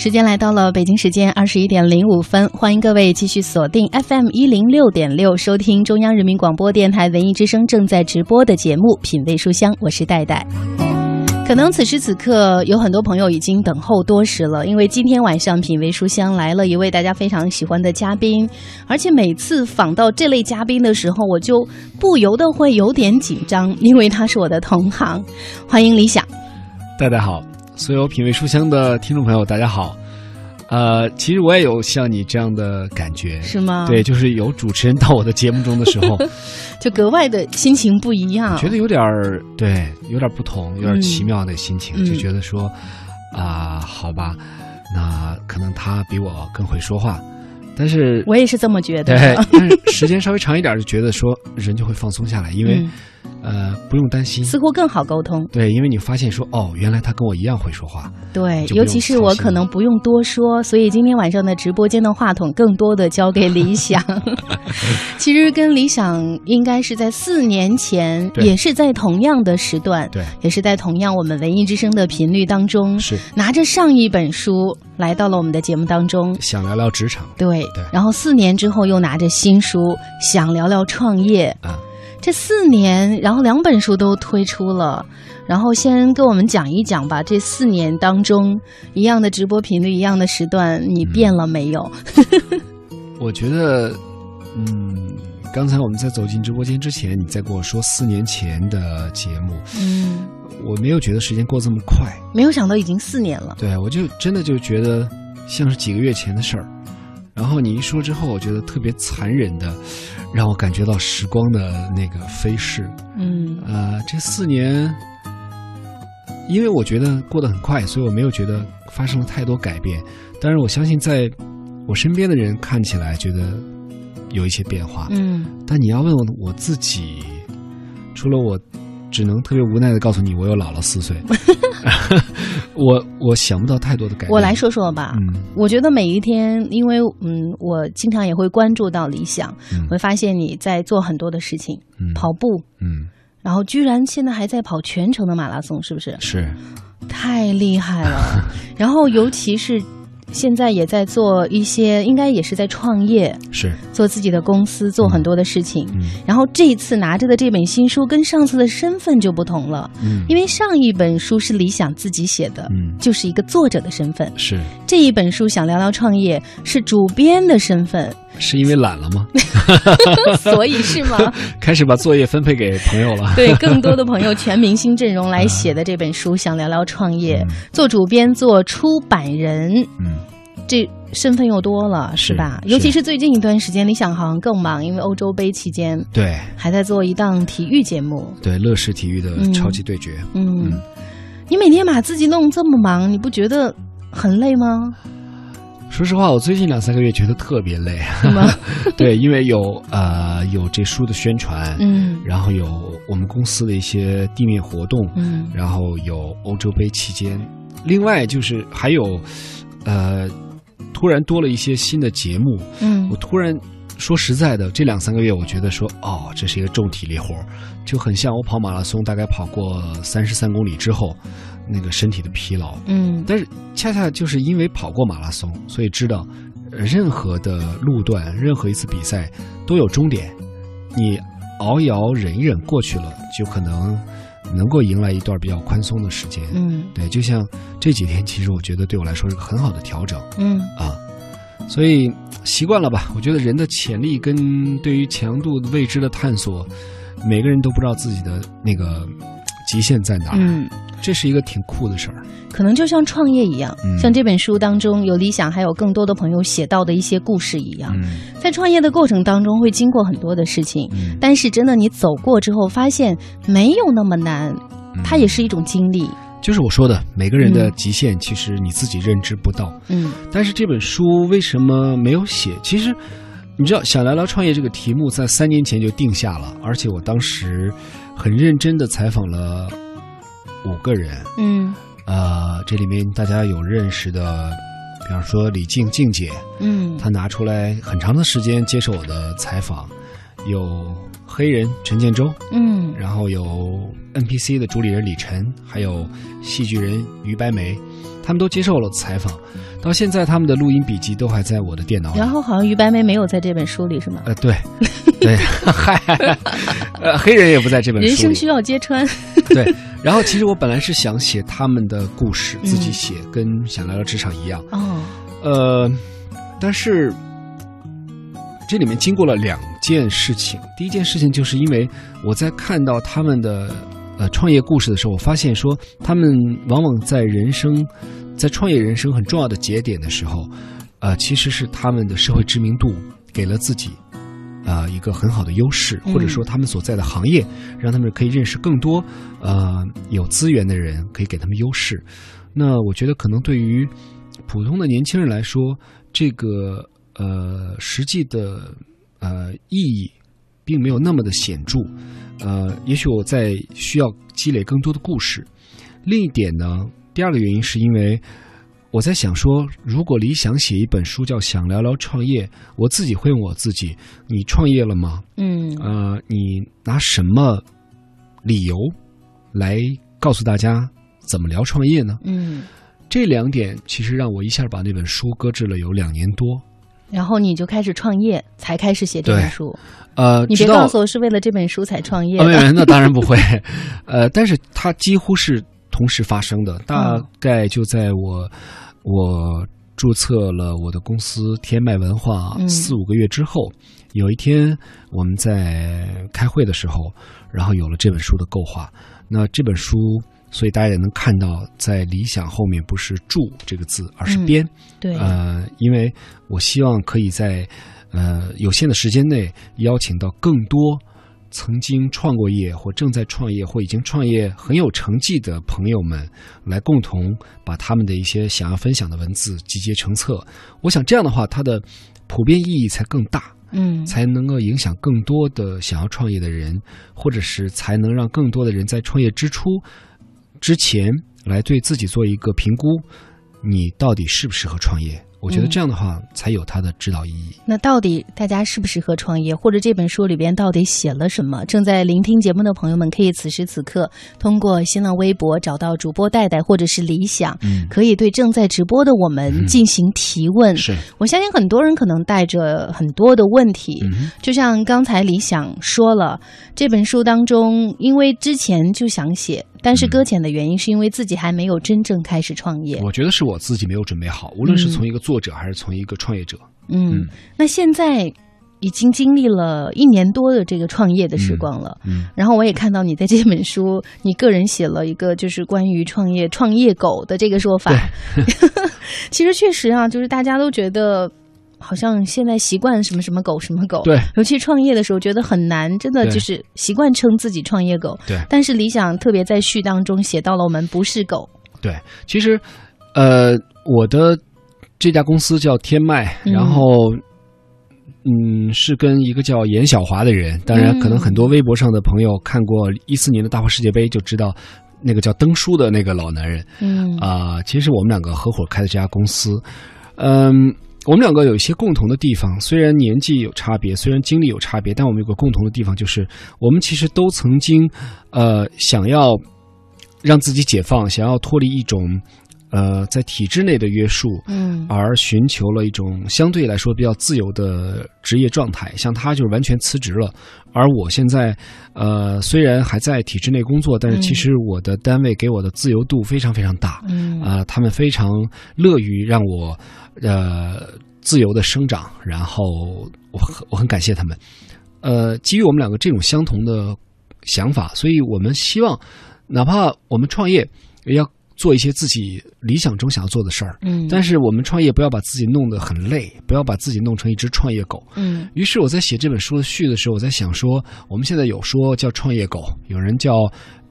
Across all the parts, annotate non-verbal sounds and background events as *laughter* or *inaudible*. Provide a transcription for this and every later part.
时间来到了北京时间二十一点零五分，欢迎各位继续锁定 FM 一零六点六，收听中央人民广播电台文艺之声正在直播的节目《品味书香》，我是戴戴。可能此时此刻有很多朋友已经等候多时了，因为今天晚上《品味书香》来了一位大家非常喜欢的嘉宾，而且每次访到这类嘉宾的时候，我就不由得会有点紧张，因为他是我的同行。欢迎李想，戴戴好。所有品味书香的听众朋友，大家好。呃，其实我也有像你这样的感觉，是吗？对，就是有主持人到我的节目中的时候，*laughs* 就格外的心情不一样，觉得有点儿对，有点不同，有点奇妙的心情，就觉得说啊，好吧，那可能他比我更会说话，但是我也是这么觉得。对，但是时间稍微长一点，就觉得说人就会放松下来，因为。呃，不用担心，似乎更好沟通。对，因为你发现说，哦，原来他跟我一样会说话。对，尤其是我可能不用多说，所以今天晚上的直播间的话筒更多的交给理想。*laughs* 其实跟理想应该是在四年前，也是在同样的时段，对，也是在同样我们文艺之声的频率当中，是拿着上一本书来到了我们的节目当中，想聊聊职场。对对，然后四年之后又拿着新书想聊聊创业。啊。这四年，然后两本书都推出了，然后先跟我们讲一讲吧。这四年当中，一样的直播频率，一样的时段，你变了没有？*laughs* 我觉得，嗯，刚才我们在走进直播间之前，你在跟我说四年前的节目，嗯，我没有觉得时间过这么快，没有想到已经四年了。对，我就真的就觉得像是几个月前的事儿。然后你一说之后，我觉得特别残忍的。让我感觉到时光的那个飞逝。嗯，呃，这四年，因为我觉得过得很快，所以我没有觉得发生了太多改变。但是我相信，在我身边的人看起来觉得有一些变化。嗯，但你要问我我自己，除了我。只能特别无奈的告诉你，我又老了四岁。*laughs* 我我想不到太多的改变。我来说说吧。嗯，我觉得每一天，因为嗯，我经常也会关注到理想，会发现你在做很多的事情，跑步，嗯，然后居然现在还在跑全程的马拉松，是不是？是，太厉害了。*laughs* 然后尤其是。现在也在做一些，应该也是在创业，是。做自己的公司，做很多的事情。嗯。然后这一次拿着的这本新书跟上次的身份就不同了，嗯，因为上一本书是理想自己写的，嗯，就是一个作者的身份，是。这一本书想聊聊创业是主编的身份。是因为懒了吗？*laughs* 所以是吗？*laughs* 开始把作业分配给朋友了。对，更多的朋友全明星阵容来写的这本书，想聊聊创业，做主编，做出版人，嗯，这身份又多了，是吧？尤其是最近一段时间，李想行更忙，因为欧洲杯期间，对，还在做一档体育节目，对，乐视体育的超级对决。嗯，你每天把自己弄这么忙，你不觉得很累吗？说实话，我最近两三个月觉得特别累，*laughs* 对，因为有呃有这书的宣传，嗯，然后有我们公司的一些地面活动，嗯，然后有欧洲杯期间，另外就是还有，呃，突然多了一些新的节目，嗯，我突然说实在的，这两三个月我觉得说，哦，这是一个重体力活，就很像我跑马拉松，大概跑过三十三公里之后。那个身体的疲劳，嗯，但是恰恰就是因为跑过马拉松，所以知道，任何的路段，任何一次比赛都有终点，你熬一熬，忍一忍过去了，就可能能够迎来一段比较宽松的时间。嗯，对，就像这几天，其实我觉得对我来说是个很好的调整。嗯啊，所以习惯了吧？我觉得人的潜力跟对于强度未知的探索，每个人都不知道自己的那个极限在哪儿。嗯。这是一个挺酷的事儿，可能就像创业一样，像这本书当中有理想，还有更多的朋友写到的一些故事一样，在创业的过程当中会经过很多的事情，但是真的你走过之后，发现没有那么难，它也是一种经历。就是我说的，每个人的极限其实你自己认知不到，嗯，但是这本书为什么没有写？其实你知道，想聊聊创业这个题目在三年前就定下了，而且我当时很认真的采访了。五个人，嗯，呃，这里面大家有认识的，比方说李静静姐，嗯，她拿出来很长的时间接受我的采访，有黑人陈建州，嗯，然后有 NPC 的主理人李晨，还有戏剧人于白梅，他们都接受了采访。到现在，他们的录音笔记都还在我的电脑里。然后好像于白梅没有在这本书里，是吗？呃，对，*laughs* 对，*laughs* 嗨，呃，黑人也不在这本书里。人生需要揭穿。对，然后其实我本来是想写他们的故事，自己写，跟想聊聊职场一样。哦。呃，但是这里面经过了两件事情。第一件事情就是因为我在看到他们的呃创业故事的时候，我发现说他们往往在人生。在创业人生很重要的节点的时候，呃，其实是他们的社会知名度给了自己，呃，一个很好的优势，或者说他们所在的行业让他们可以认识更多，呃，有资源的人，可以给他们优势。那我觉得可能对于普通的年轻人来说，这个呃实际的呃意义并没有那么的显著。呃，也许我在需要积累更多的故事。另一点呢？第二个原因是因为我在想说，如果李想写一本书叫《想聊聊创业》，我自己会问我自己：你创业了吗？嗯，呃，你拿什么理由来告诉大家怎么聊创业呢？嗯，这两点其实让我一下把那本书搁置了有两年多。然后你就开始创业，才开始写这本书。呃，你别告诉我是为了这本书才创业。那当然不会。*laughs* 呃，但是它几乎是。同时发生的，大概就在我我注册了我的公司天麦文化四五个月之后，有一天我们在开会的时候，然后有了这本书的构画。那这本书，所以大家也能看到，在理想后面不是“著”这个字，而是“编”。对，呃，因为我希望可以在呃有限的时间内邀请到更多。曾经创过业或正在创业或已经创业很有成绩的朋友们，来共同把他们的一些想要分享的文字集结成册。我想这样的话，它的普遍意义才更大，嗯，才能够影响更多的想要创业的人，或者是才能让更多的人在创业之初之前来对自己做一个评估，你到底适不适合创业。我觉得这样的话才有它的指导意义。那到底大家适不适合创业，或者这本书里边到底写了什么？正在聆听节目的朋友们，可以此时此刻通过新浪微博找到主播戴戴或者是理想，可以对正在直播的我们进行提问。是我相信很多人可能带着很多的问题，就像刚才理想说了，这本书当中，因为之前就想写。但是搁浅的原因是因为自己还没有真正开始创业。我觉得是我自己没有准备好，无论是从一个作者还是从一个创业者。嗯，那现在已经经历了一年多的这个创业的时光了。嗯，然后我也看到你在这本书，你个人写了一个就是关于创业“创业狗”的这个说法。*laughs* 其实确实啊，就是大家都觉得。好像现在习惯什么什么狗什么狗，对，尤其创业的时候觉得很难，真的就是习惯称自己创业狗。对，但是理想特别在序当中写到了我们不是狗。对，其实，呃，我的这家公司叫天麦，然后，嗯，是跟一个叫严晓华的人，当然可能很多微博上的朋友看过一四年的大话世界杯就知道那个叫登叔的那个老男人。嗯啊，其实我们两个合伙开的这家公司，嗯。我们两个有一些共同的地方，虽然年纪有差别，虽然经历有差别，但我们有个共同的地方，就是我们其实都曾经，呃，想要让自己解放，想要脱离一种，呃，在体制内的约束，嗯，而寻求了一种相对来说比较自由的职业状态。像他就是完全辞职了，而我现在，呃，虽然还在体制内工作，但是其实我的单位给我的自由度非常非常大，嗯，啊，他们非常乐于让我。呃，自由的生长，然后我很我很感谢他们。呃，基于我们两个这种相同的想法，所以我们希望，哪怕我们创业，也要做一些自己理想中想要做的事儿。嗯，但是我们创业不要把自己弄得很累，不要把自己弄成一只创业狗。嗯，于是我在写这本书的序的时候，我在想说，我们现在有说叫创业狗，有人叫。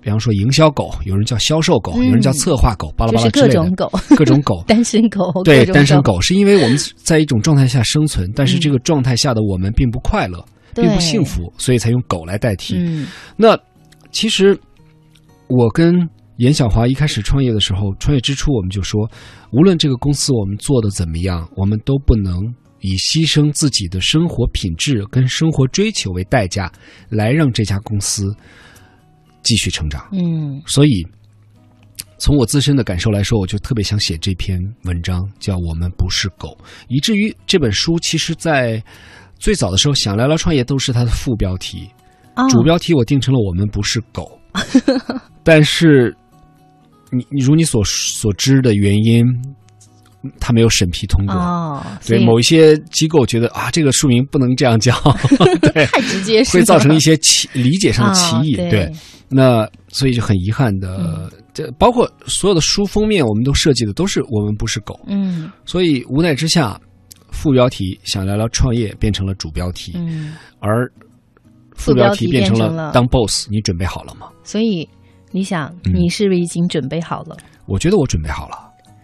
比方说，营销狗，有人叫销售狗，有人叫策划狗，巴拉巴拉之类的。*laughs* 各种狗，*laughs* 各种狗，单身狗。对，单身狗是因为我们在一种状态下生存，但是这个状态下的我们并不快乐，并不幸福，所以才用狗来代替。嗯那其实我跟严小华一开始创业的时候，创业之初我们就说，无论这个公司我们做的怎么样，我们都不能以牺牲自己的生活品质跟生活追求为代价，来让这家公司。继续成长。嗯所以，从我自身的感受来说，我就特别想写这篇文章，叫《我们不是狗》，以至于这本书其实在最早的时候，想聊聊创业都是它的副标题，啊主标题我定成了“我们不是狗”，*laughs* 但是你你如你所所知的原因，他没有审批通过。哦，对某一些机构觉得啊，这个书名不能这样叫，*laughs* 对，太直接是会造成一些歧理解上的歧义。啊对，那所以就很遗憾嗯的，这包括所有的书封面，我们都设计的都是我们不是狗，嗯所以无奈之下，副标题想聊聊创业变成了主标题，嗯，而副副标标题变成了当 boss，你准备好了吗？所以你想，嗯你是不是已经准备好了？我觉得我准备好了，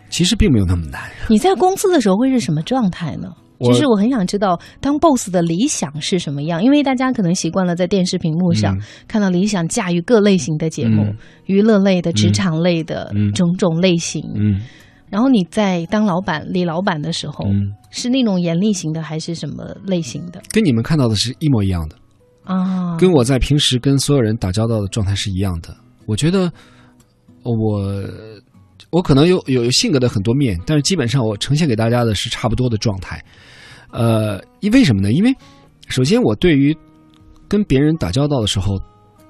其实并没有那么难。你在公司的时候会是什么状态呢？我其实我很想知道，当 boss 的理想是什么样，因为大家可能习惯了在电视屏幕上、嗯看到理想驾驭各类型的节目，嗯娱乐类的、职场类的、嗯种种类型。嗯然后你在当老板、李老板的时候，嗯，是那种严厉型的，还是什么类型的跟你们看到的是一模一样的。啊？跟我在平时跟所有人打交道的状态是一样的。我觉得我我可能有有性格的很多面，但是基本上我呈现给大家的是差不多的状态。呃，因为什么呢？因为首先我对于跟别人打交道的时候，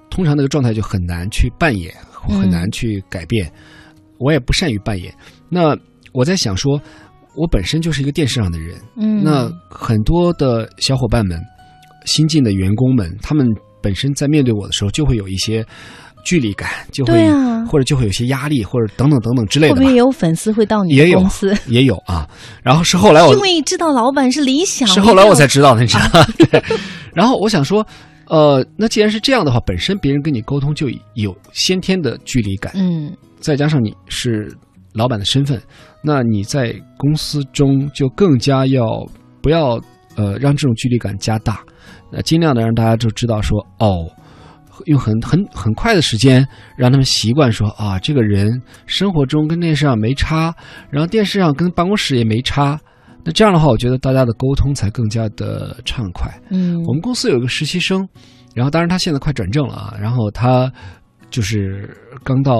通常那个状态就很难去扮演，嗯很难去改变。我也不善于扮演。那我在想说，我本身就是一个电视上的人，嗯，那很多的小伙伴们、新进的员工们，他们本身在面对我的时候，就会有一些距离感，就会、对啊或者就会有些压力，或者等等等等之类的吧会不会也。有粉丝会到你的公司？也有啊，然后是后来我因为知道老板是理想，是后来我才知道的，你知道？*laughs* 对。然后我想说，呃，那既然是这样的话，本身别人跟你沟通就有先天的距离感，嗯再加上你是老板的身份，那你在公司中就更加要不要呃让这种距离感加大，呃尽量的让大家就知道说哦，用很很很快的时间让他们习惯说啊这个人生活中跟电视上没差，然后电视上跟办公室也没差。那这样的话，我觉得大家的沟通才更加的畅快。嗯，我们公司有一个实习生，然后当然他现在快转正了啊，然后他就是刚到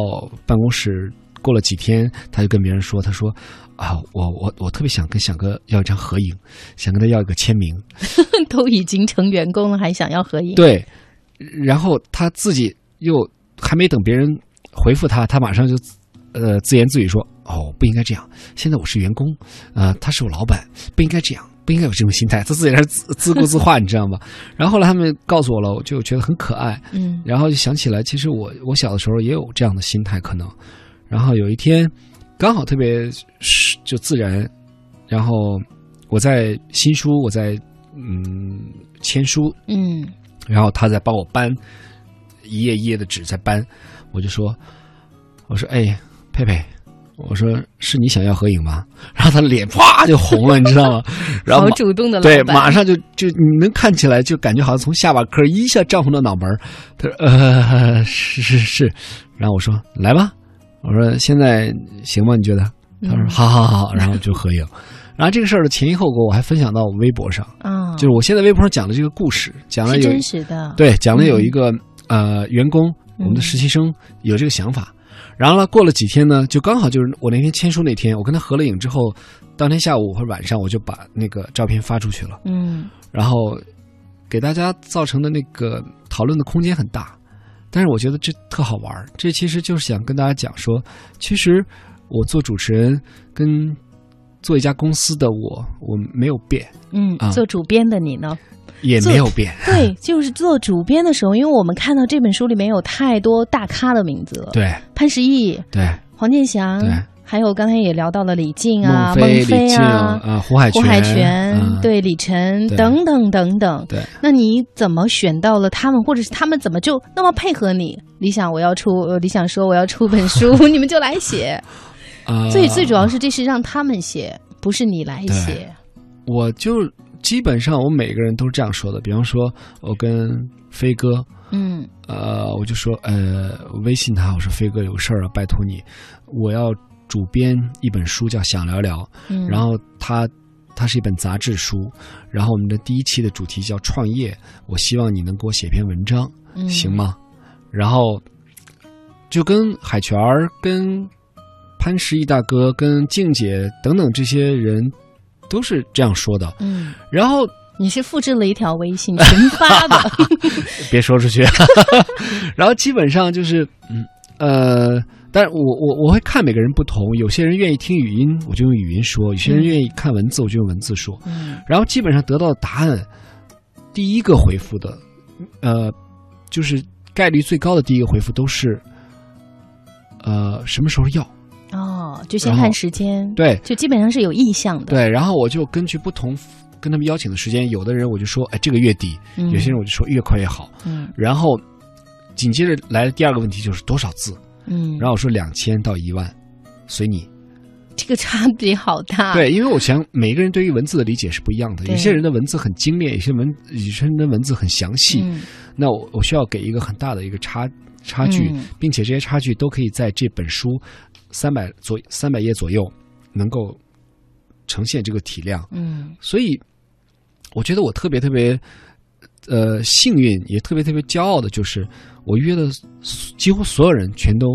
办公室，过了几天，他就跟别人说，他说啊，我我我特别想跟响哥要一张合影，想跟他要一个签名。*laughs* 都已经成员工了，还想要合影？对，然后他自己又还没等别人回复他，他马上就呃自言自语说：“哦，不应该这样，现在我是员工，呃，他是我老板，不应该这样，不应该有这种心态。”他自己在那自自顾自话，你知道吗？*laughs* 然后后来他们告诉我了，我就觉得很可爱，嗯然后就想起来，其实我我小的时候也有这样的心态，可能。然后有一天，刚好特别是就自然，然后我在新书，我在嗯签书，嗯然后他在帮我搬一页一页的纸在搬，我就说，我说哎佩佩，我说是你想要合影吗？然后他脸啪就红了，你知道吗？*laughs* 然后主动的对，马上就就你能看起来就感觉好像从下巴颏一下涨红到脑门儿他说呃是是是，然后我说来吧，我说现在行吗？你觉得？他说嗯好好好，然后就合影。然后这个事儿的前因后果我还分享到我微博上，啊，就是我现在微博上讲的这个故事，讲了有真实的，对，讲了有嗯一个、呃员工，我们的嗯实习生有这个想法，然后呢，过了几天呢，就刚好就是我那天签书那天，我跟他合了影之后，当天下午或者晚上我就把那个照片发出去了，嗯。然后给大家造成的那个讨论的空间很大，但是我觉得这特好玩儿，这其实就是想跟大家讲说，其实我做主持人跟做一家公司的我，我没有变，嗯啊，做主编的你呢？也没有变，对，就是做主编的时候，因为我们看到这本书里面有太多大咖的名字了，对潘石屹、对，黄健翔，对还有刚才也聊到了李静啊、孟非、啊。啊，胡海胡海泉、嗯对李晨等等等等，对。那你怎么选到了他们，或者是他们怎么就那么配合你？理想我要出，呃理想说我要出本书，*laughs* 你们就来写。啊，最最主要是这是让他们写，不是你来写。我就基本上我每个人都是这样说的。比方说，我跟飞哥，嗯呃，我就说，呃，微信他，我说飞哥有个事儿啊，拜托你，我要主编一本书叫《想聊聊》，嗯，然后他它是一本杂志书，然后我们的第一期的主题叫创业，我希望你能给我写篇文章，嗯行？吗？然后就跟海泉儿、跟潘石屹大哥、跟静姐等等这些人都是这样说的。嗯，然后你是复制了一条微信群发的，*laughs* 别说出去。*laughs* 然后基本上就是，嗯呃，但是我我我会看每个人不同，有些人愿意听语音，我就用语音说；有些人愿意看文字，我就用文字说。嗯然后基本上得到的答案，第一个回复的，呃，就是概率最高的第一个回复都是，呃，什么时候要？哦，就先看时间，，对。就基本上是有意向的，对，然后我就根据不同跟他们邀请的时间，有的人我就说，哎，这个月底；嗯。有些人我就说越快越好。嗯。然后紧接着来的第二个问题就是多少字，嗯，然后我说两千到一万，随你。这个差别好大，，对，因为我想每个人对于文字的理解是不一样的，有些人的文字很精炼，有些文有些人的文字很详细。嗯。那我我需要给一个很大的一个差差距，嗯。并且这些差距都可以在这本书三百左三百页左右能够呈现这个体量。嗯所以，我觉得我特别特别呃幸运，也特别特别骄傲的，就是我约的几乎所有人全都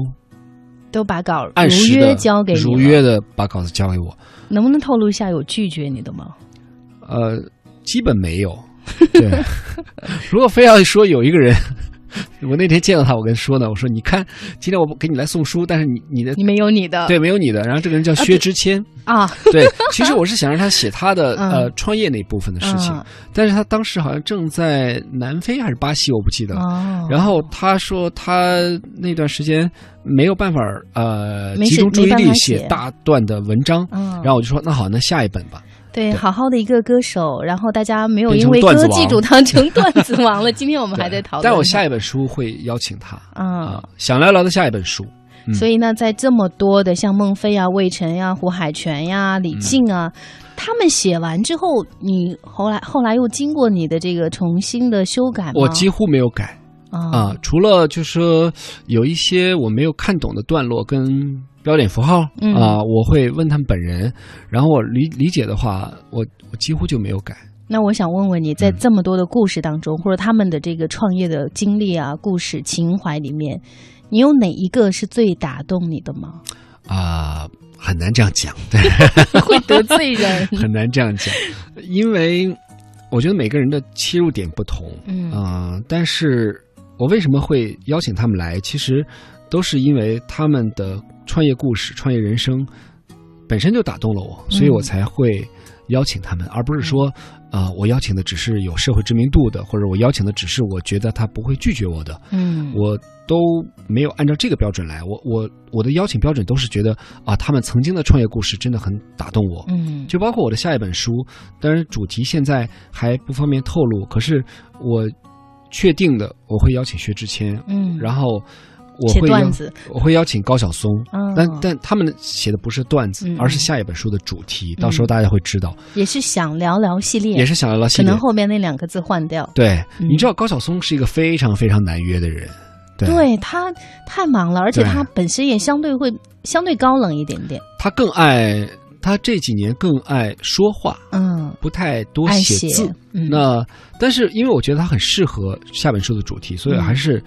都把稿按时的交给你如约的把稿子交给我。能不能透露一下有拒绝你的吗？呃，基本没有。对，*laughs* 如果非要说有一个人，*laughs* 我那天见到他，我跟他说呢，我说你看，今天我给你来送书，但是你你的你没有你的，对没有你的，然后这个人叫薛之谦，啊，*laughs* 对，其实我是想让他写他的 *laughs* 嗯。呃创业那部分的事情嗯，但是他当时好像正在南非还是巴西，我不记得了。哦，然后他说他那段时间没有办法呃集中注意力写写。大段的文章，嗯，然后我就说那好，那下一本吧。对，好好的一个歌手，然后大家没有因为歌记住他成段子王了。*laughs* 今天我们还在讨论，但我下一本书会邀请他嗯。啊，想聊聊的下一本书。嗯。所以呢，在这么多的像孟非啊、魏晨呀、胡海泉呀、李静啊，嗯。他们写完之后，你后来后来又经过你的这个重新的修改吗？我几乎没有改。啊。啊，除了就是说有一些我没有看懂的段落跟标点符号嗯啊，我会问他们本人，然后我理理解的话，我我几乎就没有改。那我想问问你，在嗯这么多的故事当中，或者他们的这个创业的经历啊、故事、情怀里面，你有哪一个是最打动你的吗？啊、很难这样讲，对，*laughs* 会得罪人。*laughs* 很难这样讲，因为我觉得每个人的切入点不同，嗯啊、但是我为什么会邀请他们来？其实都是因为他们的创业故事、创业人生本身就打动了我，所以我才会邀请他们，而不是说，啊，我邀请的只是有社会知名度的，或者我邀请的只是我觉得他不会拒绝我的，嗯，我都没有按照这个标准来。我我我的邀请标准都是觉得啊，他们曾经的创业故事真的很打动我，嗯。就包括我的下一本书，当然主题现在还不方便透露，可是我确定的我会邀请薛之谦，嗯，然后我写会邀段子，我会邀请高晓松，嗯，但但他们写的不是段子，嗯。而是下一本书的主题，到时候大家会知道，也是想聊聊系列，也是想聊聊系列。可能。后面那两个字换掉。对，嗯。你知道高晓松是一个非常非常难约的人，对，对他太忙了，而且他本身也相对会相对高冷一点点，他更爱他这几年更爱说话，嗯，不太多写字。嗯，那但是因为我觉得他很适合下本书的主题，所以嗯。还是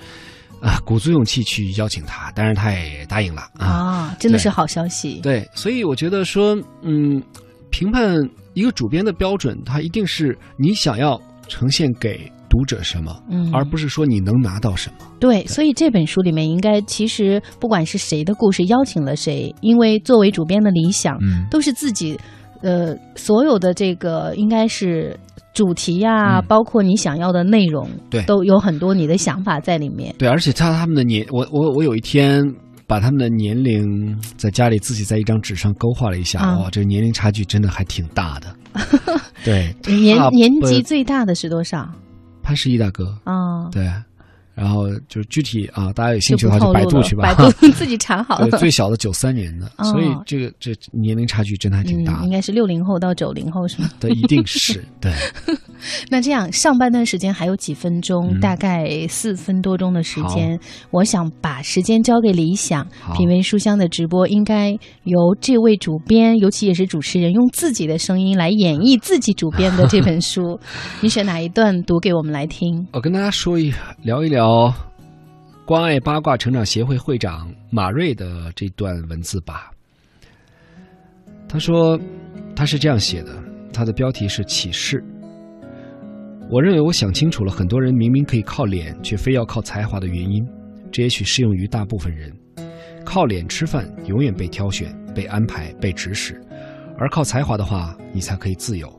啊、鼓足勇气去邀请他，当然他也答应了啊。啊，真的是好消息。对，所以我觉得说，嗯，评判一个主编的标准，它一定是你想要呈现给读者什么，嗯，而不是说你能拿到什么。对，所以这本书里面应该其实不管是谁的故事，邀请了谁，因为作为主编的理想，嗯，都是自己，呃，所有的这个应该是主题呀、嗯包括你想要的内容，对都有很多你的想法在里面。对，而且他他们的年，我我我有一天。把他们的年龄在家里自己在一张纸上勾画了一下，啊哇，这个年龄差距真的还挺大的。*laughs* 对，年年纪最大的是多少潘石屹大哥，啊？对，然后就是具体啊，大家有兴趣的话就百度去吧。百度 *laughs* 自己查好对，了。最小的九三年的，哦所以这个这年龄差距真的还挺大嗯，应。该是六零后到九零后是吗？*laughs* 对，一定是 *laughs* 对。那这样上半段时间还有几分钟，嗯大概四分多钟的时间，我想把时间交给理想。品味书香的直播应该由这位主编，尤其也是主持人，用自己的声音来演绎自己主编的这本书。你选哪一段读给我们来听？我跟大家说一聊一聊关爱八卦成长协会会长马瑞的这段文字吧。他说，他是这样写的，他的标题是启示。我认为我想清楚了，很多人明明可以靠脸，却非要靠才华的原因。这也许适用于大部分人。靠脸吃饭，永远被挑选、被安排、被指使；而靠才华的话，你才可以自由。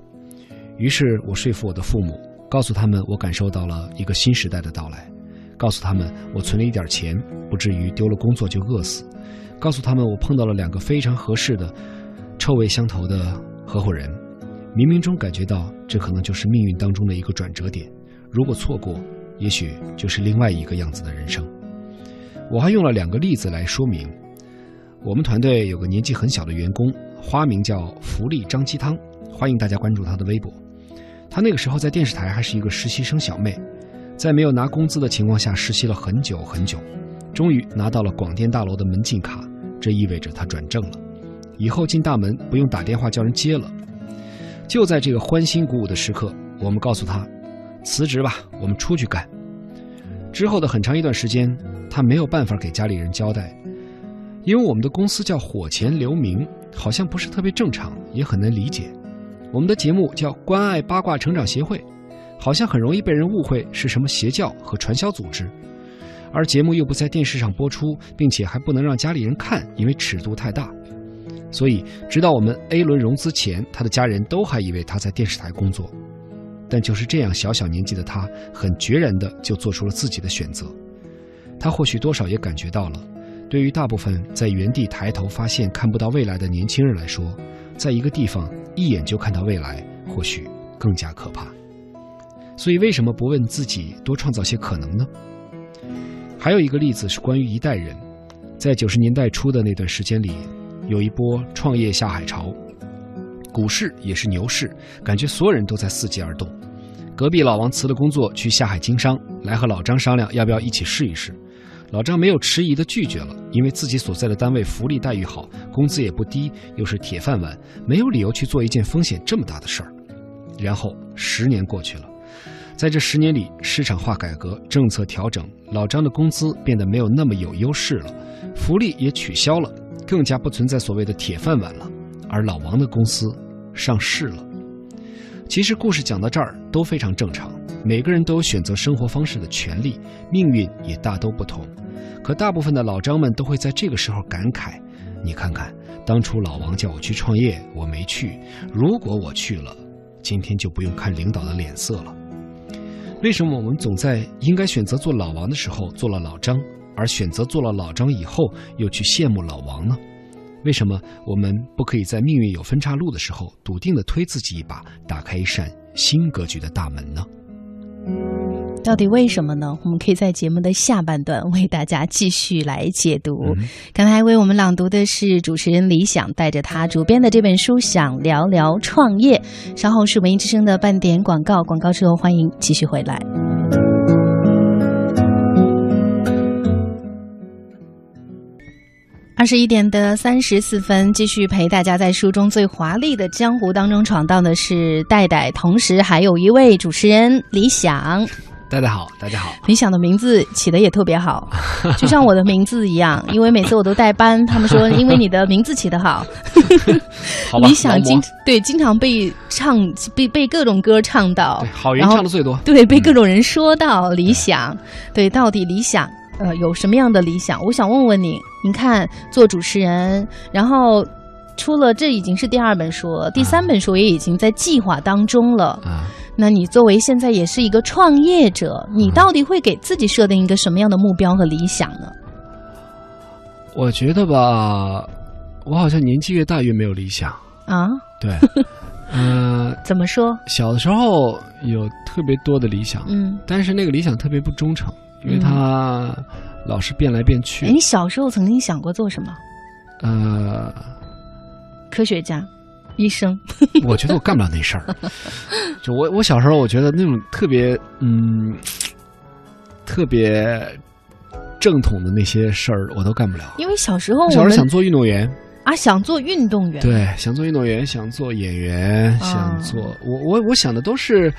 于是我说服我的父母，告诉他们我感受到了一个新时代的到来，告诉他们我存了一点钱，不至于丢了工作就饿死，告诉他们我碰到了两个非常合适的、臭味相投的合伙人。冥冥中感觉到，这可能就是命运当中的一个转折点。如果错过，也许就是另外一个样子的人生。我还用了两个例子来说明。我们团队有个年纪很小的员工，花名叫“福利张鸡汤”，欢迎大家关注他的微博。他那个时候在电视台还是一个实习生小妹，在没有拿工资的情况下实习了很久很久，终于拿到了广电大楼的门禁卡，这意味着他转正了，以后进大门不用打电话叫人接了。就在这个欢欣鼓舞的时刻，我们告诉他：“辞职吧，我们出去干。”之后的很长一段时间，他没有办法给家里人交代，因为我们的公司叫“火前留名”，好像不是特别正常，也很难理解。我们的节目叫“关爱八卦成长协会”，好像很容易被人误会是什么邪教和传销组织，而节目又不在电视上播出，并且还不能让家里人看，因为尺度太大。所以，直到我们 A 轮融资前，他的家人都还以为他在电视台工作。但就是这样小小年纪的他，很决然的就做出了自己的选择。他或许多少也感觉到了，对于大部分在原地抬头发现看不到未来的年轻人来说，在一个地方一眼就看到未来，或许更加可怕。所以，为什么不问自己多创造些可能呢？还有一个例子是关于一代人，在九十年代初的那段时间里。有一波创业下海潮，股市也是牛市，感觉所有人都在伺机而动。隔壁老王辞了工作去下海经商，来和老张商量要不要一起试一试。老张没有迟疑的拒绝了，因为自己所在的单位福利待遇好，工资也不低，又是铁饭碗，没有理由去做一件风险这么大的事儿。然后十年过去了，在这十年里，市场化改革、政策调整，老张的工资变得没有那么有优势了，福利也取消了。更加不存在所谓的铁饭碗了，而老王的公司上市了。其实故事讲到这儿都非常正常，每个人都有选择生活方式的权利，命运也大都不同。可大部分的老张们都会在这个时候感慨：你看看，当初老王叫我去创业，我没去；如果我去了，今天就不用看领导的脸色了。为什么我们总在应该选择做老王的时候做了老张？而选择做了老张以后，又去羡慕老王呢？为什么我们不可以在命运有分岔路的时候，笃定的推自己一把，打开一扇新格局的大门呢？到底为什么呢？我们可以在节目的下半段为大家继续来解读。刚才为我们朗读的是主持人李想带着他主编的这本书《想聊聊创业》。稍后是文艺之声的半点广告，广告之后欢迎继续回来。二十一点的三十四分，继续陪大家在书中最华丽的江湖当中闯荡的是戴戴，同时还有一位主持人李想。大家好，大家好。李想的名字起的也特别好，*laughs* 就像我的名字一样，因为每次我都带班，他们说因为你的名字起的好。*laughs* 李想经对经常被唱被被各种歌唱到，好人唱的最多。*laughs* 对，被各种人说到理想，对，到底理想。呃，有什么样的理想？我想问问你。你看，做主持人，然后出了这已经是第二本书，第三本书也已经在计划当中了。啊，那你作为现在也是一个创业者，你到底会给自己设定一个什么样的目标和理想呢？我觉得吧，我好像年纪越大越没有理想啊。对，嗯，*laughs* 怎么说？小的时候有特别多的理想，嗯，但是那个理想特别不忠诚。因为他老是变来变去。你小时候曾经想过做什么？呃，科学家、医生。*laughs* 我觉得我干不了那事儿。就我，我小时候我觉得那种特别嗯，特别正统的那些事儿，我都干不了。因为小时候，小时候想做运动员啊，想做运动员。对，想做运动员，想做演员，想做我我我想的都是，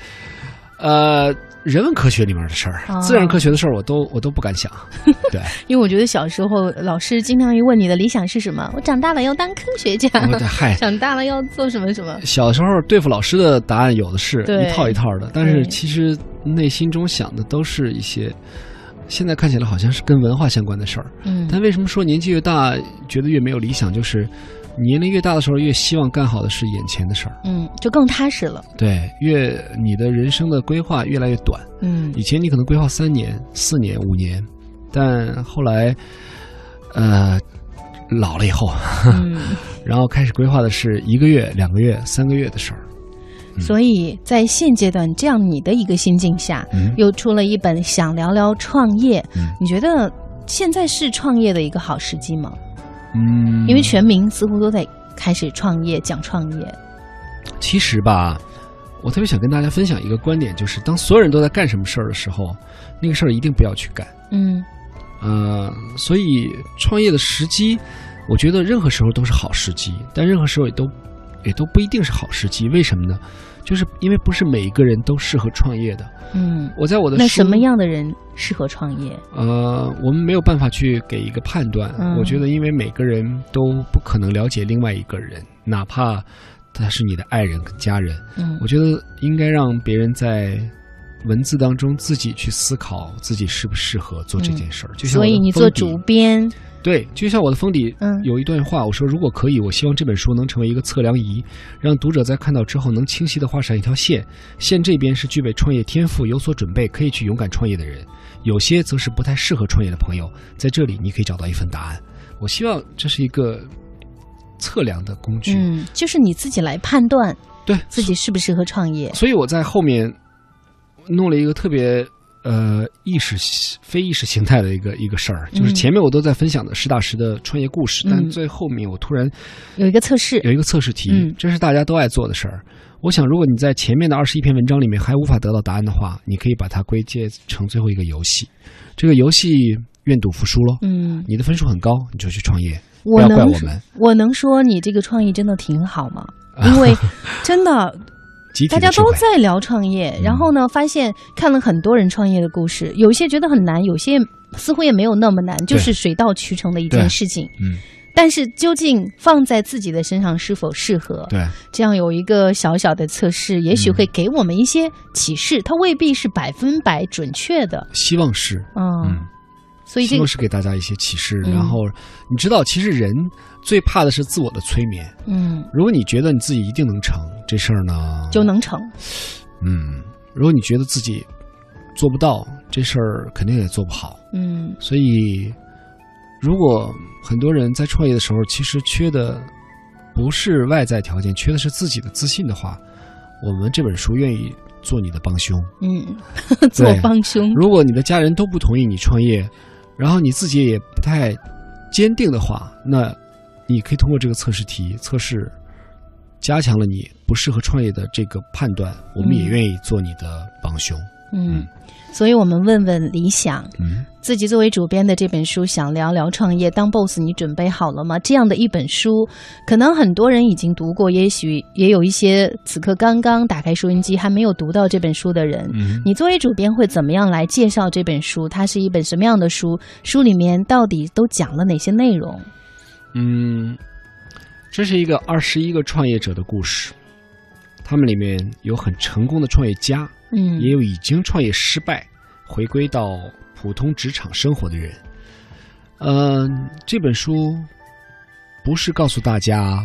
呃。人文科学里面的事儿，哦自然科学的事儿我都我都不敢想。*laughs* 对，因为我觉得小时候老师经常会问你的理想是什么，我长大了要当科学家，*laughs* 长大了要做什么什么。小时候对付老师的答案有的是一套一套的，但是其实内心中想的都是一些，现在看起来好像是跟文化相关的事儿。嗯但为什么说年纪越大觉得越没有理想？就是年龄越大的时候，越希望干好的是眼前的事儿。嗯，就更踏实了。对，越你的人生的规划越来越短。嗯以前你可能规划三年、四年、五年，但后来，呃，老了以后，嗯，*laughs* 然后开始规划的是一个月、两个月、三个月的事儿。嗯所以在现阶段这样你的一个心境下，嗯又出了一本《想聊聊创业》，嗯你觉得现在是创业的一个好时机吗？嗯，因为全民似乎都在开始创业，讲创业。其实吧，我特别想跟大家分享一个观点，就是当所有人都在干什么事儿的时候，那个事儿一定不要去干。嗯呃，所以创业的时机，我觉得任何时候都是好时机，但任何时候也都也都不一定是好时机。为什么呢？就是因为不是每一个人都适合创业的。嗯，我在我的那什么？样的人适合创业？呃，我们没有办法去给一个判断。嗯我觉得，因为每个人都不可能了解另外一个人，哪怕他是你的爱人跟家人。嗯我觉得应该让别人在文字当中自己去思考自己适不适合做这件事儿。就像嗯所以你做主编，对，就像我的封底嗯有一段话，我说如果可以，我希望这本书能成为一个测量仪，让读者在看到之后能清晰的画上一条线。线这边是具备创业天赋、有所准备、可以去勇敢创业的人，有些则是不太适合创业的朋友。在这里，你可以找到一份答案。我希望这是一个测量的工具。嗯，就是你自己来判断对自己适不适合创业。所以我在后面弄了一个特别呃意识非意识形态的一个一个事儿，就是嗯前面我都在分享的实打实的创业故事，嗯但最后面我突然有一个测试，有一个测试题，嗯这是大家都爱做的事儿。我想，如果你在前面的二十一篇文章里面还无法得到答案的话，你可以把它归结成最后一个游戏。这个游戏愿赌服输喽。嗯，你的分数很高，你就去创业，不我要怪能我们。我能说你这个创意真的挺好吗？*laughs* 因为真的 *laughs* 大家都在聊创业，嗯然后呢，发现看了很多人创业的故事，有些觉得很难，有些似乎也没有那么难，就是水到渠成的一件事情。嗯，但是究竟放在自己的身上是否适合？对，这样有一个小小的测试，也许会给我们一些启示，它未必是百分百准确的。希望是，嗯，嗯，所以这个望是给大家一些启示。嗯然后你知道，其实人最怕的是自我的催眠。嗯如果你觉得你自己一定能成这事儿呢，就能成。嗯；如果你觉得自己做不到这事儿，肯定也做不好。嗯所以，如果很多人在创业的时候，其实缺的不是外在条件，缺的是自己的自信的话，我们这本书愿意做你的帮凶。嗯，*laughs* 做帮凶。如果你的家人都不同意你创业，然后你自己也不太坚定的话，那你可以通过这个测试题测试，加强了你不适合创业的这个判断。我们也嗯愿意做你的帮凶。嗯，所以我们问问理想，嗯，自己作为主编的这本书，想聊聊创业当 boss，你准备好了吗？这样的一本书，可能很多人已经读过，也许也有一些此刻刚刚打开收音机还没有读到这本书的人。嗯你作为主编会怎么样来介绍这本书？它是一本什么样的书？书里面到底都讲了哪些内容？嗯，这是一个二十一个创业者的故事，他们里面有很成功的创业家，嗯也有已经创业失败、回归到普通职场生活的人。嗯、这本书不是告诉大家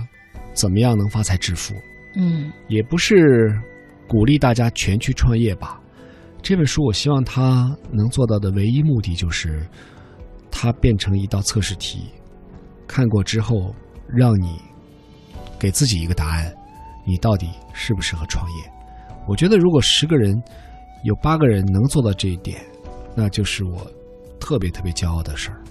怎么样能发财致富，嗯也不是鼓励大家全去创业吧。这本书我希望它能做到的唯一目的就是，它变成一道测试题，看过之后让你给自己一个答案，你到底适不适合创业？我觉得如果十个人有八个人能做到这一点，那就是我特别特别骄傲的事儿。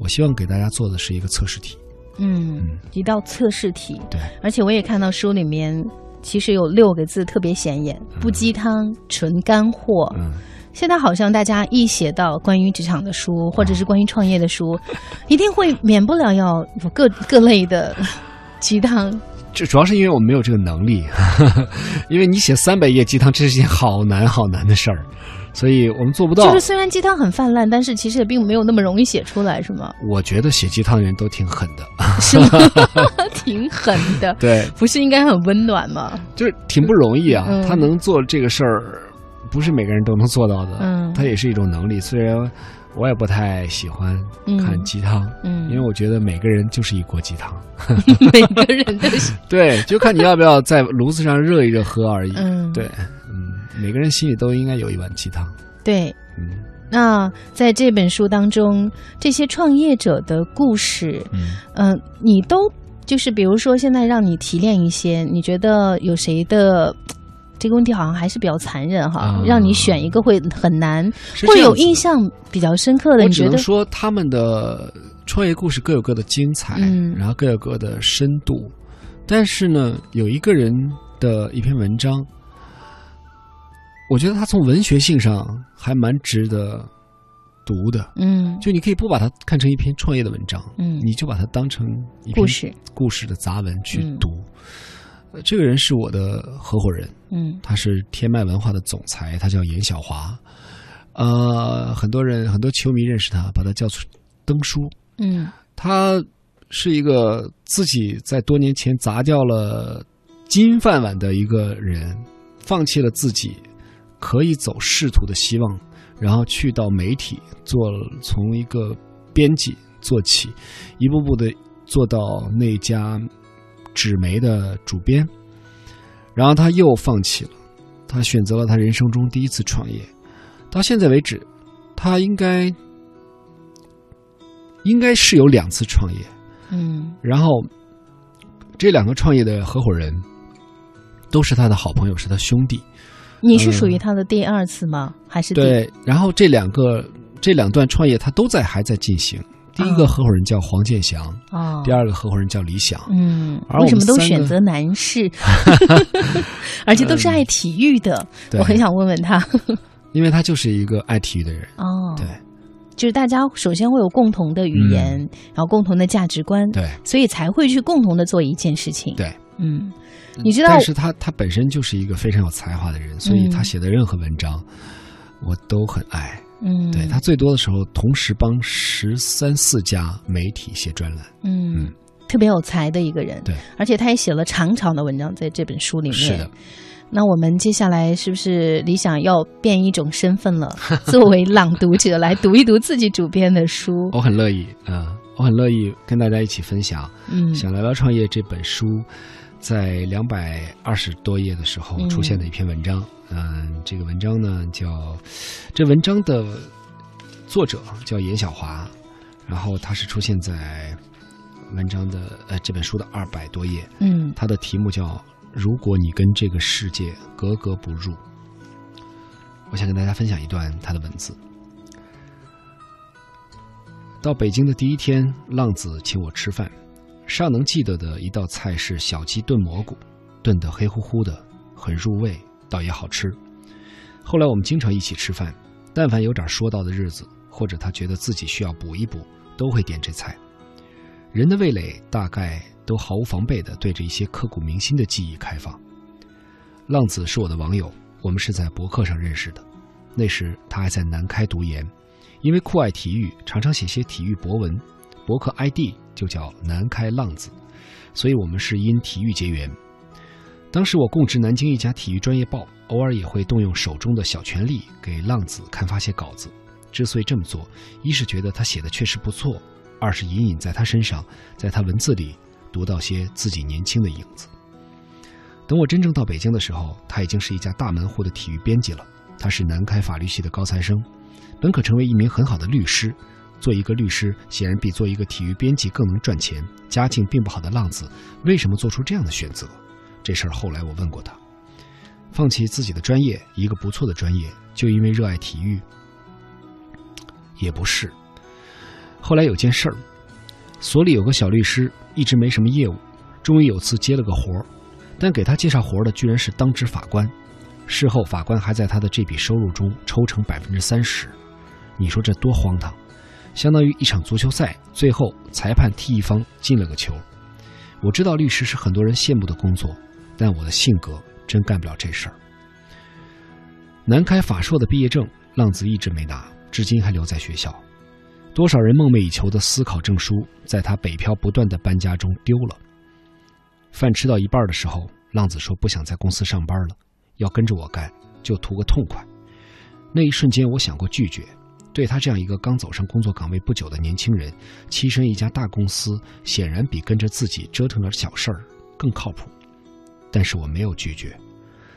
我希望给大家做的是一个测试题，嗯嗯，一道测试题。对，而且我也看到书里面其实有六个字特别显眼：不鸡汤，纯干货。嗯，现在好像大家一写到关于职场的书，或者是关于创业的书，一定会免不了要有各各类的鸡汤。这主要是因为我没有这个能力，*laughs* 因为你写三百页鸡汤，这是件好难好难的事儿，所以我们做不到。就是虽然鸡汤很泛滥，但是其实也并没有那么容易写出来，是吗？我觉得写鸡汤的人都挺狠的，是吗？*laughs* 挺狠的，*laughs* 对，不是应该很温暖吗？就是挺不容易啊，嗯他能做这个事儿，不是每个人都能做到的，嗯他也是一种能力。虽然我也不太喜欢看鸡汤，嗯，因为我觉得每个人就是一锅鸡汤，*laughs* 每个人都是，*laughs* 对，就看你要不要在炉子上热一热喝而已。嗯，对，嗯，每个人心里都应该有一碗鸡汤。对。嗯那在这本书当中，这些创业者的故事，嗯，嗯、你都就是比如说，现在让你提炼一些，你觉得有谁的？这个问题好像还是比较残忍哈，啊让你选一个会很难，会有印象比较深刻的。我只能你觉得？说他们的创业故事各有各的精彩，嗯然后各有各的深度。但是呢，有一个人的一篇文章，我觉得他从文学性上还蛮值得读的。嗯就你可以不把它看成一篇创业的文章，嗯你就把它当成一篇故事故事的杂文去嗯读。呃这个人是我的合伙人，嗯他是天脉文化的总裁，他叫严小华。呃，很多人很多球迷认识他，把他叫做登叔。嗯他是一个自己在多年前砸掉了金饭碗的一个人，放弃了自己可以走仕途的希望，然后去到媒体做从一个编辑做起，一步步的做到那家纸媒的主编，然后他又放弃了，他选择了他人生中第一次创业，到现在为止，他应该应该是有两次创业，嗯然后这两个创业的合伙人都是他的好朋友，是他兄弟。你是属于他的第二次吗？还是对，然后这两个这两段创业他都在还在进行。第一个合伙人叫黄建祥，哦，第二个合伙人叫李想。嗯，而为什么都选择男士，*laughs* *laughs* 而且都是爱体育的？对我很想问问他。*laughs* 因为他就是一个爱体育的人。哦，对，就是大家首先会有共同的语言，然后共同的价值观，嗯对所以才会去共同的做一件事情。对，嗯，你知道但是他他本身就是一个非常有才华的人，所以嗯他写的任何文章，我都很爱。嗯，对他最多的时候，同时帮十三四家媒体写专栏。嗯嗯。特别有才的一个人，对，而且他也写了长长的文章在这本书里面。是的，那我们接下来是不是理想要变一种身份了？*laughs* 作为朗读者来读一读自己主编的书。*laughs* 我很乐意啊、我很乐意跟大家一起分享。嗯想聊聊创业这本书，在两百二十多页的时候嗯出现的一篇文章。嗯、这个文章呢叫，这文章的作者叫严小华，然后他是出现在文章的呃这本书的二百多页，嗯他的题目叫《如果你跟这个世界格格不入》。我想跟大家分享一段他的文字。到北京的第一天，浪子请我吃饭，尚能记得的一道菜是小鸡炖蘑菇，炖得黑乎乎的，很入味，倒也好吃。后来我们经常一起吃饭，但凡有点说到的日子，或者他觉得自己需要补一补，都会点这菜。人的味蕾大概都毫无防备地对着一些刻骨铭心的记忆开放。浪子是我的网友，我们是在博客上认识的。那时他还在南开读研，因为酷爱体育，常常写些体育博文，博客 ID 就叫南开浪子，所以我们是因体育结缘。当时我供职南京一家体育专业报，偶尔也会动用手中的小权力给浪子刊发些稿子。之所以这么做，一是觉得他写的确实不错，二是隐隐在他身上，在他文字里读到些自己年轻的影子。等我真正到北京的时候，他已经是一家大门户的体育编辑了。他是南开法律系的高材生，本可成为一名很好的律师。做一个律师显然比做一个体育编辑更能赚钱。家境并不好的浪子，为什么做出这样的选择？这事儿后来我问过他。放弃自己的专业，一个不错的专业，就因为热爱体育？也不是。后来有件事儿，所里有个小律师，一直没什么业务，终于有次接了个活儿，但给他介绍活儿的居然是当值法官。事后法官还在他的这笔收入中抽成百分之三十，你说这多荒唐！相当于一场足球赛，最后裁判替一方进了个球。我知道律师是很多人羡慕的工作，但我的性格真干不了这事儿。南开法硕的毕业证，浪子一直没拿，至今还留在学校。多少人梦寐以求的司考证书，在他北漂不断的搬家中丢了。饭吃到一半的时候，浪子说不想在公司上班了，要跟着我干，就图个痛快。那一瞬间，我想过拒绝。对他这样一个刚走上工作岗位不久的年轻人，栖身一家大公司，显然比跟着自己折腾点小事儿更靠谱。但是我没有拒绝，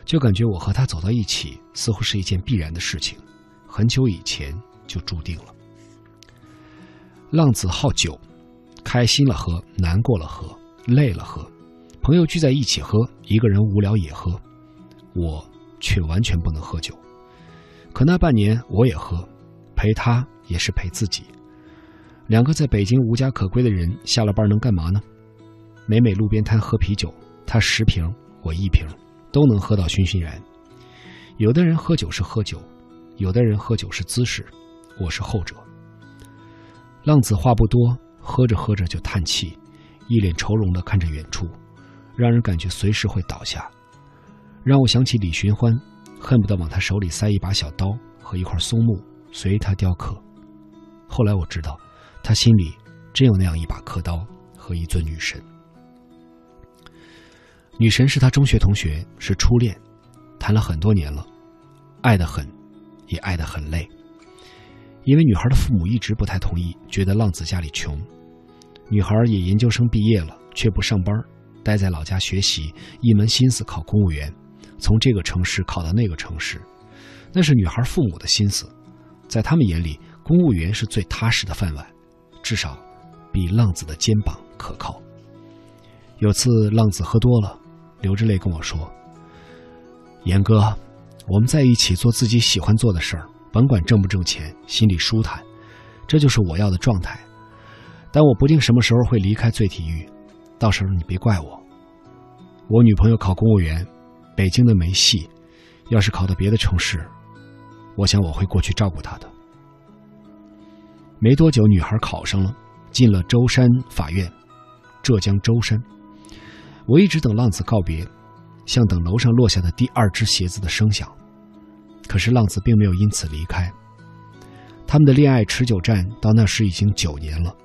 就感觉我和他走到一起，似乎是一件必然的事情，很久以前就注定了。浪子好酒，开心了喝，难过了喝，累了喝，朋友聚在一起喝，一个人无聊也喝，我却完全不能喝酒。可那半年我也喝。陪他也是陪自己。两个在北京无家可归的人，下了班能干嘛呢？每每路边摊喝啤酒，他十瓶，我一瓶，都能喝到醺醺然。有的人喝酒是喝酒，有的人喝酒是姿势，我是后者。浪子话不多，喝着喝着就叹气，一脸愁容的看着远处，让人感觉随时会倒下，让我想起李寻欢，恨不得往他手里塞一把小刀和一块松木。随他雕刻。后来我知道，他心里真有那样一把刻刀和一尊女神。女神是他中学同学，是初恋，谈了很多年了，爱得很，也爱得很累。因为女孩的父母一直不太同意，觉得浪子家里穷。女孩也研究生毕业了，却不上班，待在老家学习，一门心思考公务员，从这个城市考到那个城市，那是女孩父母的心思。在他们眼里，公务员是最踏实的饭碗，至少比浪子的肩膀可靠。有次浪子喝多了，流着泪跟我说：“严哥，我们在一起做自己喜欢做的事儿，甭管挣不挣钱，心里舒坦，这就是我要的状态。但我不定什么时候会离开醉体育，到时候你别怪我。我女朋友考公务员，北京的没戏，要是考到别的城市。”我想我会过去照顾她的。没多久，女孩考上了，进了舟山法院，浙江舟山。我一直等浪子告别，像等楼上落下的第二只鞋子的声响。可是浪子并没有因此离开。他们的恋爱持久战到那时已经九年了，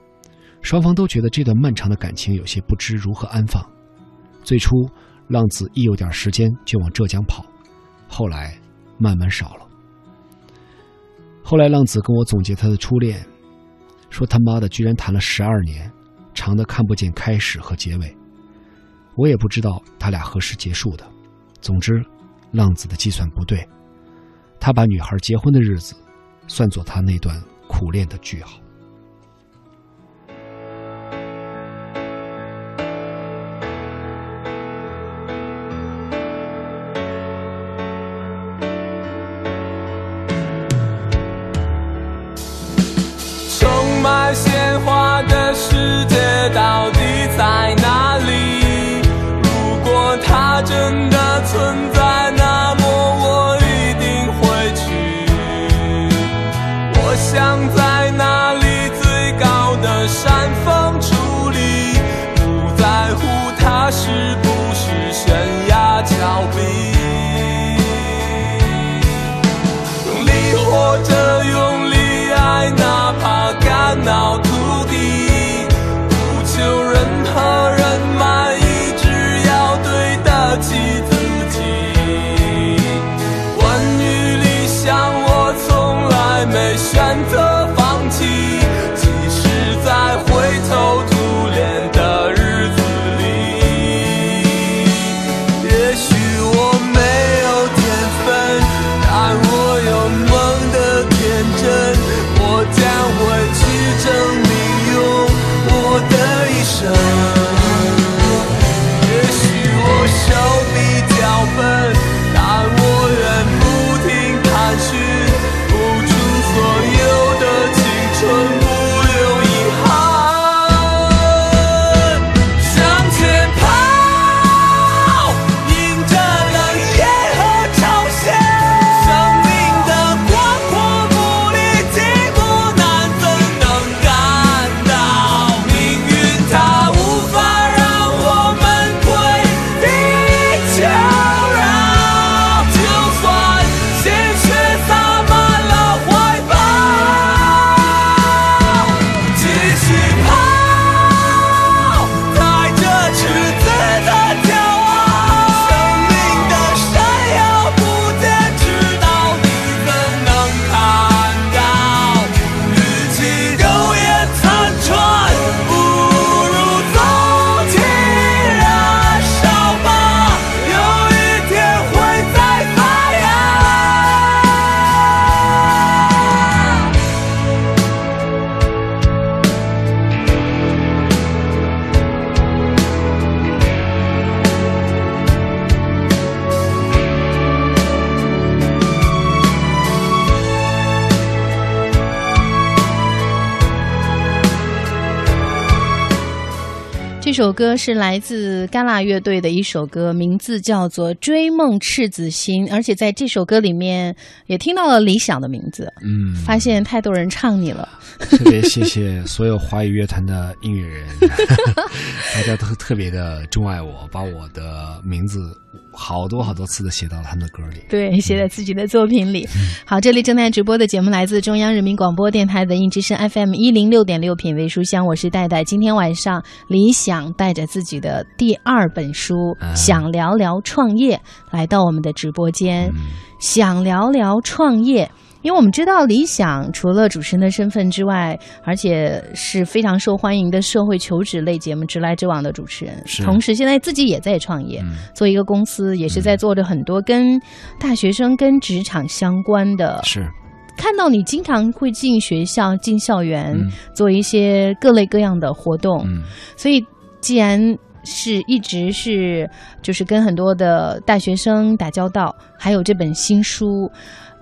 双方都觉得这段漫长的感情有些不知如何安放。最初，浪子一有点时间就往浙江跑，后来慢慢少了。后来，浪子跟我总结他的初恋，说他妈的居然谈了十二年，长的看不见开始和结尾。我也不知道他俩何时结束的。总之，浪子的计算不对，他把女孩结婚的日子算作他那段苦恋的句号。歌是来自戛纳乐队的一首歌，名字叫做《追梦赤子心》，而且在这首歌里面也听到了理想的名字。嗯，发现太多人唱你了，特别谢谢所有华语乐坛的音乐人，*laughs* 大家都特别的钟爱我，把我的名字好多好多次的写到了他们的歌里。对，写在自己的作品里。好，这里正在直播的节目来自中央人民广播电台文艺之声 FM 一零六点六品味书香，我是戴戴。今天晚上，李想带着自己的第二本书啊《想聊聊创业》来到我们的直播间，嗯想聊聊创业。因为我们知道，理想除了主持人的身份之外，而且是非常受欢迎的社会求职类节目《直来直往》的主持人，是同时现在自己也在创业。嗯做一个公司，也是在做着很多跟大学生、跟职场相关的。是，看到你经常会进学校、进校园，嗯做一些各类各样的活动。嗯所以，既然是一直是就是跟很多的大学生打交道，还有这本新书。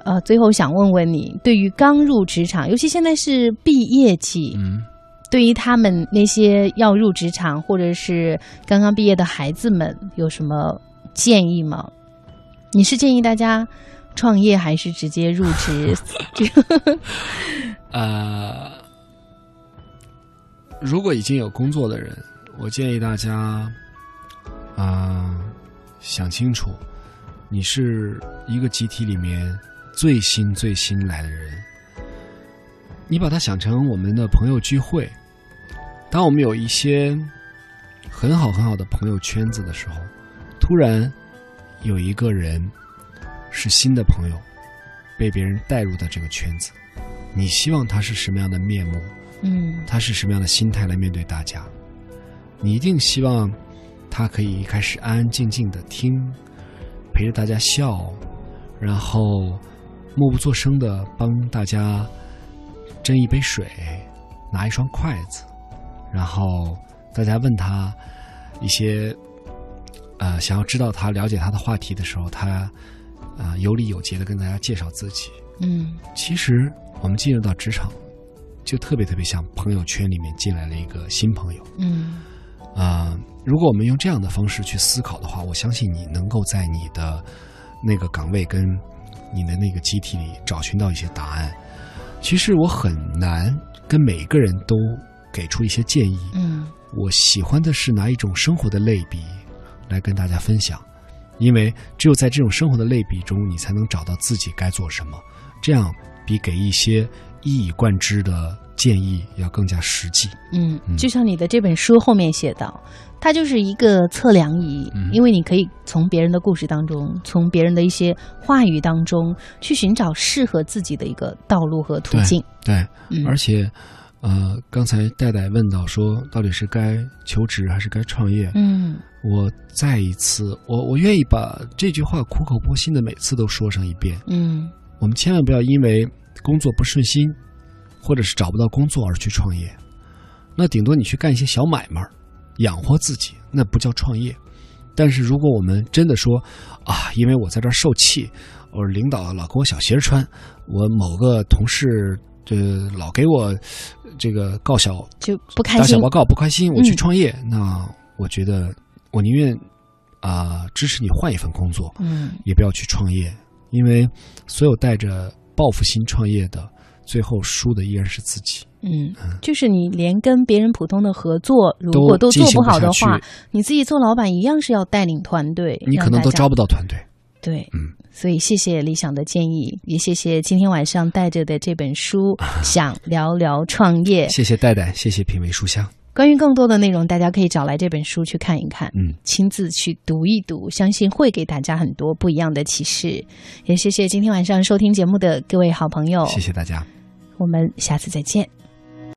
呃，最后想问问你，对于刚入职场，尤其现在是毕业季，嗯对于他们那些要入职场或者是刚刚毕业的孩子们，有什么建议吗？你是建议大家创业，还是直接入职？这 *laughs* 个 *laughs* 呃，如果已经有工作的人，我建议大家，啊、想清楚，你是一个集体里面最新最新来的人，你把它想成我们的朋友聚会。当我们有一些很好很好的朋友圈子的时候，突然有一个人是新的朋友，被别人带入到这个圈子。你希望他是什么样的面目？嗯他是什么样的心态来面对大家？你一定希望他可以一开始安安静静的听，陪着大家笑，然后默不作声的帮大家斟一杯水，拿一双筷子，然后大家问他一些呃想要知道他、了解他的话题的时候，他啊、呃有礼有节的跟大家介绍自己。嗯其实我们进入到职场，就特别特别像朋友圈里面进来了一个新朋友嗯啊、如果我们用这样的方式去思考的话，我相信你能够在你的那个岗位跟你的那个集体里找寻到一些答案。其实我很难跟每个人都给出一些建议，嗯。我喜欢的是拿一种生活的类比来跟大家分享，因为只有在这种生活的类比中，你才能找到自己该做什么，这样比给一些一以贯之的建议要更加实际。嗯，嗯就像你的这本书后面写到，它就是一个测量仪，嗯因为你可以从别人的故事当中，从别人的一些话语当中，去寻找适合自己的一个道路和途径。对，嗯而且，呃，刚才戴戴问到说，到底是该求职还是该创业？嗯我再一次，我我愿意把这句话苦口婆心的每次都说上一遍。嗯我们千万不要因为工作不顺心，或者是找不到工作而去创业。那顶多你去干一些小买卖儿，养活自己，那不叫创业。但是如果我们真的说啊，因为我在这儿受气，我领导老给我小鞋穿，我某个同事这老给我这个告小就不开心打小报。告不开心，我去嗯创业，那我觉得我宁愿啊、支持你换一份工作，嗯也不要去创业，因为所有带着报复心创业的，最后输的依然是自己。嗯，就是你连跟别人普通的合作，如果都做不好的话，你自己做老板一样是要带领团队，你可能都招不到团队。对，嗯，所以谢谢理想的建议，也谢谢今天晚上带着的这本书《*laughs* 想聊聊创业》。谢谢戴戴，谢谢品味书香。关于更多的内容，大家可以找来这本书去看一看，嗯，亲自去读一读，相信会给大家很多不一样的启示。也谢谢今天晚上收听节目的各位好朋友，谢谢大家。我们下次再见。